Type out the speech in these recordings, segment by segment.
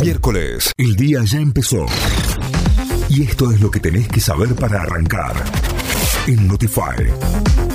Miércoles, el día ya empezó. Y esto es lo que tenés que saber para arrancar. En Notify.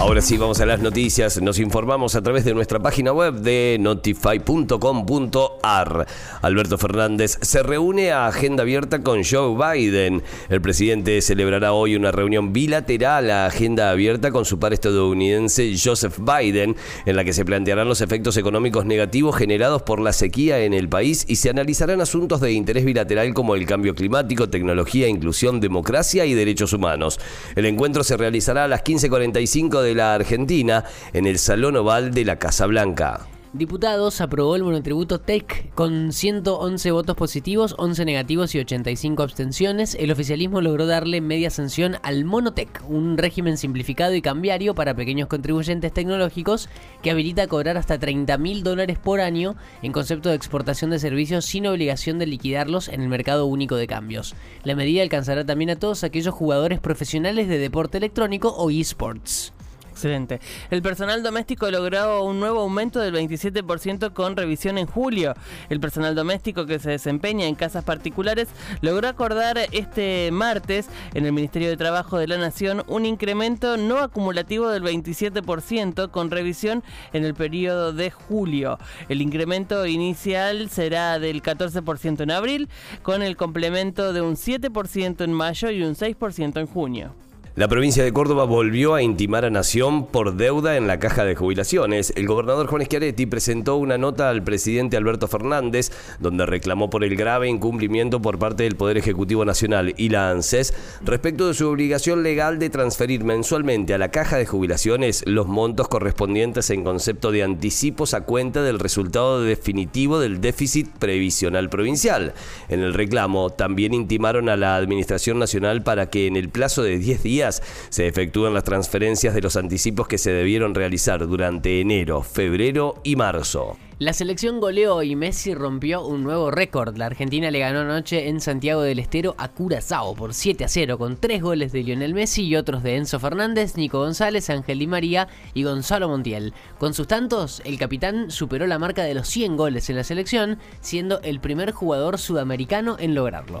Ahora sí, vamos a las noticias. Nos informamos a través de nuestra página web de notify.com.ar. Alberto Fernández se reúne a agenda abierta con Joe Biden. El presidente celebrará hoy una reunión bilateral a agenda abierta con su par estadounidense Joseph Biden, en la que se plantearán los efectos económicos negativos generados por la sequía en el país y se analizarán asuntos de interés bilateral como el cambio climático, tecnología, inclusión, democracia y derechos humanos. El encuentro se realizará a las 15.45 de de la Argentina en el Salón Oval de la Casa Blanca. Diputados aprobó el monotributo TEC con 111 votos positivos, 11 negativos y 85 abstenciones. El oficialismo logró darle media sanción al Monotec, un régimen simplificado y cambiario para pequeños contribuyentes tecnológicos que habilita cobrar hasta 30 mil dólares por año en concepto de exportación de servicios sin obligación de liquidarlos en el mercado único de cambios. La medida alcanzará también a todos aquellos jugadores profesionales de deporte electrónico o esports. Excelente. El personal doméstico logró un nuevo aumento del 27% con revisión en julio. El personal doméstico que se desempeña en casas particulares logró acordar este martes en el Ministerio de Trabajo de la Nación un incremento no acumulativo del 27% con revisión en el periodo de julio. El incremento inicial será del 14% en abril, con el complemento de un 7% en mayo y un 6% en junio. La provincia de Córdoba volvió a intimar a Nación por deuda en la caja de jubilaciones. El gobernador Juan Schiaretti presentó una nota al presidente Alberto Fernández donde reclamó por el grave incumplimiento por parte del Poder Ejecutivo Nacional y la ANSES respecto de su obligación legal de transferir mensualmente a la caja de jubilaciones los montos correspondientes en concepto de anticipos a cuenta del resultado definitivo del déficit previsional provincial. En el reclamo también intimaron a la Administración Nacional para que en el plazo de 10 se efectúan las transferencias de los anticipos que se debieron realizar durante enero, febrero y marzo. La selección goleó y Messi rompió un nuevo récord. La Argentina le ganó anoche en Santiago del Estero a Curazao por 7 a 0 con tres goles de Lionel Messi y otros de Enzo Fernández, Nico González, Ángel Di María y Gonzalo Montiel. Con sus tantos, el capitán superó la marca de los 100 goles en la selección, siendo el primer jugador sudamericano en lograrlo.